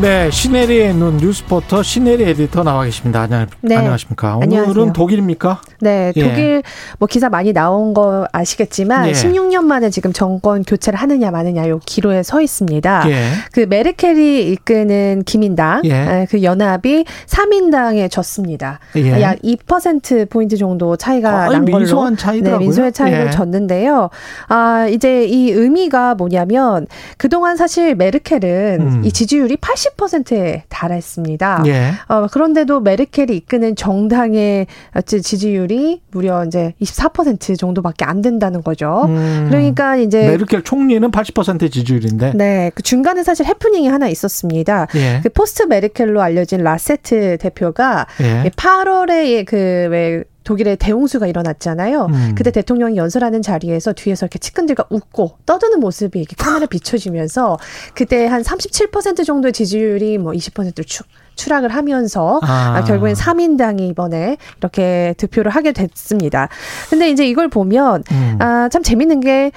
네, 시네리의 눈 뉴스포터 시네리 에디터 나와 계십니다. 안녕, 네. 안녕하십니까? 오늘은 안녕하세요. 독일입니까? 네, 예. 독일 뭐 기사 많이 나온 거 아시겠지만 예. 16년 만에 지금 정권 교체를 하느냐 마느냐 요 기로에 서 있습니다. 예. 그 메르켈이 이끄는 기민당 예. 에, 그 연합이 3인당에 졌습니다. 예. 약2% 포인트 정도 차이가 아이, 난 걸로 민소한 차이더라고요. 네, 민소의 차이로 예. 졌는데요. 아, 이제 이 의미가 뭐냐면 그동안 사실 메르켈은 음. 이 지지율이 80%에 달했습니다. 예. 어, 그런데도 메르켈이 이끄는 정당의 지지율이 무려 이제 24% 정도밖에 안 된다는 거죠. 음, 그러니까 이제 메르켈 총리는 80% 지지율인데. 네, 그 중간에 사실 해프닝이 하나 있었습니다. 예. 그 포스트 메르켈로 알려진 라셰트 대표가 예. 8월에 그 왜 독일의 대홍수가 일어났잖아요. 음. 그때 대통령이 연설하는 자리에서 뒤에서 이렇게 측근들과 웃고 떠드는 모습이 이렇게 카메라 비춰지면서 그때 한 37% 정도의 지지율이 뭐 20%를 추, 추락을 하면서 아. 아, 결국엔 3인당이 이번에 이렇게 득표를 하게 됐습니다. 근데 이제 이걸 보면 음. 아, 참 재밌는 게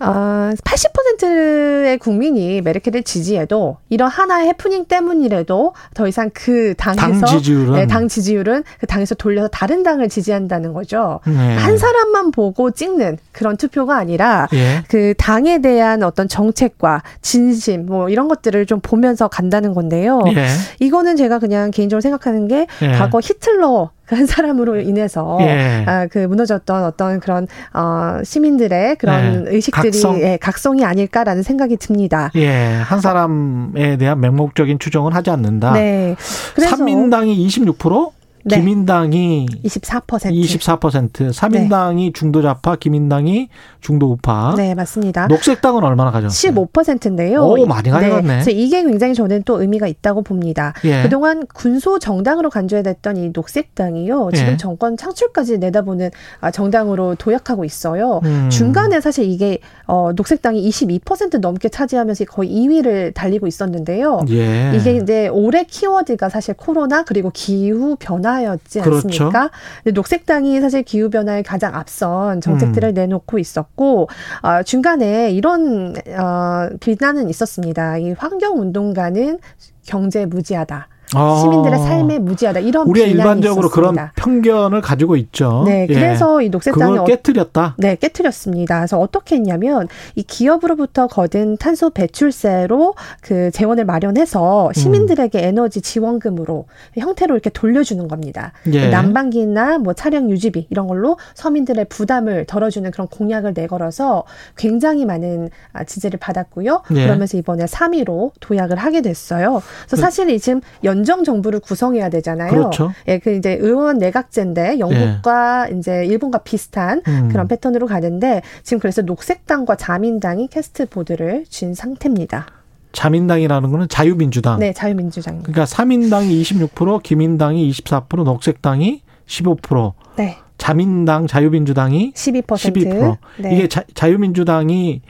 아, 80%의 국민이 메르켈을 지지해도 이런 하나의 해프닝 때문이라도 더 이상 그 당에서 당 지지율은 네, 당 지지율은 그 당에서 돌려서 다른 당을 지지한다는 거죠. 네. 한 사람만 보고 찍는 그런 투표가 아니라 예. 그 당에 대한 어떤 정책과 진심 뭐 이런 것들을 좀 보면서 간다는 건데요. 예. 이거는 제가 그냥 개인적으로 생각하는 게 예. 과거 히틀러 그 한 사람으로 인해서 예. 아, 그 무너졌던 어떤 그런 어 시민들의 그런 네. 의식들이 각성. 예, 각성이 아닐까라는 생각이 듭니다. 예. 한 사람에 대한 맹목적인 추정은 하지 않는다. 네. 그래서 삼민당이 26%, 네. 기민당이 24%. 24%, 삼인당이 중도 좌파, 기민당이 중도 우파. 네, 맞습니다. 녹색당은 얼마나 가져갔어요? 15%인데요. 오, 많이 가져갔네. 그래서 이게 굉장히 저는 또 의미가 있다고 봅니다. 예. 그동안 군소 정당으로 간주해댔던 이 녹색당이요. 지금 예. 정권 창출까지 내다보는 아, 정당으로 도약하고 있어요. 음. 중간에 사실 이게 어, 녹색당이 22% 넘게 차지하면서 거의 2위를 달리고 있었는데요. 예. 이게 이제 올해 키워드가 사실 코로나 그리고 기후 변화였지 그렇죠. 않습니까? 근데 녹색당이 사실 기후 변화에 가장 앞선 정책들을 음. 내놓고 있었고 어, 중간에 이런 어, 비난은 있었습니다. 이 환경 운동가는 경제 무지하다. 아. 시민들의 삶에 무지하다. 이런 우리가 일반적으로 그런 있었습니다. 편견을 가지고 있죠. 네, 예. 그래서 이 녹색당이 어- 깨뜨렸다. 네, 깨뜨렸습니다. 그래서 어떻게 했냐면 이 기업으로부터 거둔 탄소 배출세로 그 재원을 마련해서 시민들에게 에너지 지원금으로 형태로 이렇게 돌려주는 겁니다. 예. 난방기나 뭐 차량 유지비 이런 걸로 서민들의 부담을 덜어주는 그런 공약을 내걸어서 굉장히 많은 아, 지지를 받았고요. 예. 그러면서 이번에 3위로 도약을 하게 됐어요. 그래서 그- 사실 이 지금 연정 정부를 구성해야 되잖아요. 그렇죠. 예, 그 이제 의원 내각제인데 영국과 이제 일본과 비슷한 음. 그런 패턴으로 가는데 지금 그래서 녹색당과 자민당이 캐스트 보드를 쥔 상태입니다. 자민당이라는 거는 자유민주당. 네, 자유민주당입니다. 그러니까 삼인당이 26%, 기민당이 24%, 녹색당이 15%, 네, 자민당, 자유민주당이 12%. 12%. 네. 이게 자, 자유민주당이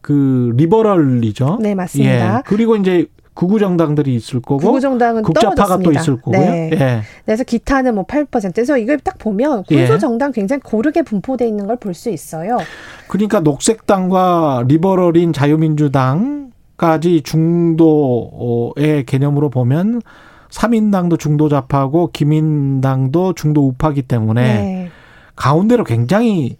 그 리버럴이죠. 네, 맞습니다. 예. 그리고 이제 구구 정당들이 있을 거고 구구정당은 국자파가 또 떨어졌습니다. 있을 거고요. 네. 예. 그래서 기타는 뭐 8%. 그래서 이걸 딱 보면 예. 군소 정당 굉장히 고르게 분포돼 있는 걸 볼 수 있어요. 그러니까 녹색당과 리버럴인 자유민주당까지 중도의 개념으로 보면 삼인당도 중도 좌파고 기민당도 중도 우파기 때문에 네. 가운데로 굉장히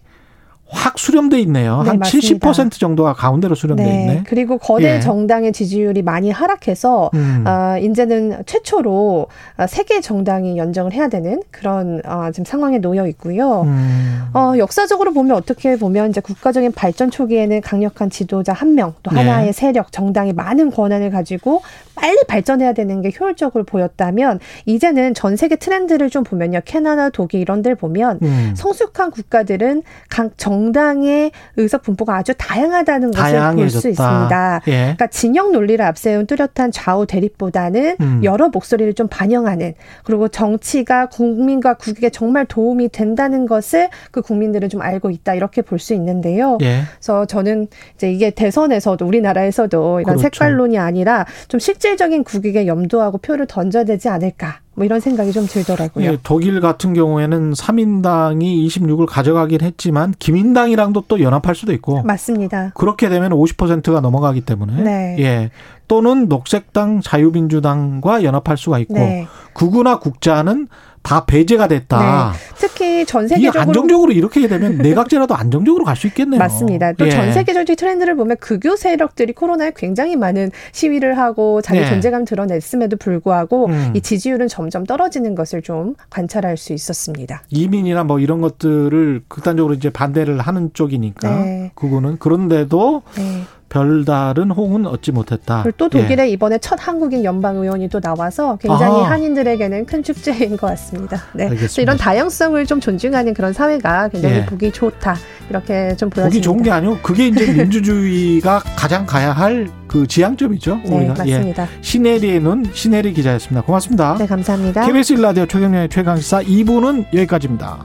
확 수렴돼 있네요. 네, 한 맞습니다. 70% 정도가 가운데로 수렴돼 네. 있네. 그리고 거대 예. 정당의 지지율이 많이 하락해서 음. 아, 이제는 최초로 아, 세개 정당이 연정을 해야 되는 그런 아, 지금 상황에 놓여 있고요. 음. 어, 역사적으로 보면 어떻게 보면 이제 국가적인 발전 초기에는 강력한 지도자 한 명, 또 네. 하나의 세력, 정당이 많은 권한을 가지고 빨리 발전해야 되는 게 효율적으로 보였다면 이제는 전 세계 트렌드를 좀 보면요. 캐나다, 독일 이런 데를 보면 음. 성숙한 국가들은 각 정당의 의석 분포가 아주 다양하다는 것을 볼. 수 있습니다. 예. 그러니까 진영 논리를 앞세운 뚜렷한 좌우 대립보다는 음. 여러 목소리를 좀 반영하는 그리고 정치가 국민과 국익에 정말 도움이 된다는 것을 그 국민들은 좀 알고 있다 이렇게 볼 수 있는데요. 예. 그래서 저는 이제 이게 대선에서도 우리나라에서도 이런 그렇죠. 색깔론이 아니라 좀 실 질적인 국익에 염두하고 표를 던져야 되지 않을까 뭐 이런 생각이 좀 들더라고요. 예, 독일 같은 경우에는 3인당이 26을 가져가긴 했지만 기민당이랑도 또 연합할 수도 있고 맞습니다. 그렇게 되면 50%가 넘어가기 때문에 네. 예. 또는 녹색당 자유민주당과 연합할 수가 있고 네. 극우나 국자는 다 배제가 됐다. 특히 전 세계적으로 안정적으로 이렇게 되면 내각제라도 안정적으로 갈 수 있겠네요. 맞습니다. 또 예. 전 세계적인 트렌드를 보면 극우 세력들이 코로나에 굉장히 많은 시위를 하고 자기 네. 존재감 드러냈음에도 불구하고 음. 이 지지율은 점점 떨어지는 것을 좀 관찰할 수 있었습니다. 이민이나 뭐 이런 것들을 극단적으로 이제 반대를 하는 쪽이니까 네. 그거는 그런데도 네. 별다른 호응은 얻지 못했다. 그리고 또 예. 독일에 이번에 첫 한국인 연방 의원이 또 나와서 굉장히 아하. 한인들에게는 큰 축제인 것 같습니다. 네. 알겠습니다. 이런 다양성을 좀 존중하는 그런 사회가 굉장히 예. 보기 좋다 이렇게 좀 보여집니다. 보기 좋은 게 아니고 그게 이제 민주주의가 가장 가야 할 그 지향점이죠. 네, 우리가 예. 맞습니다. 시네리의 눈 시네리 기자였습니다. 고맙습니다. 네, 감사합니다. KBS 일라디오 최경련의 최강시사 2부는 여기까지입니다.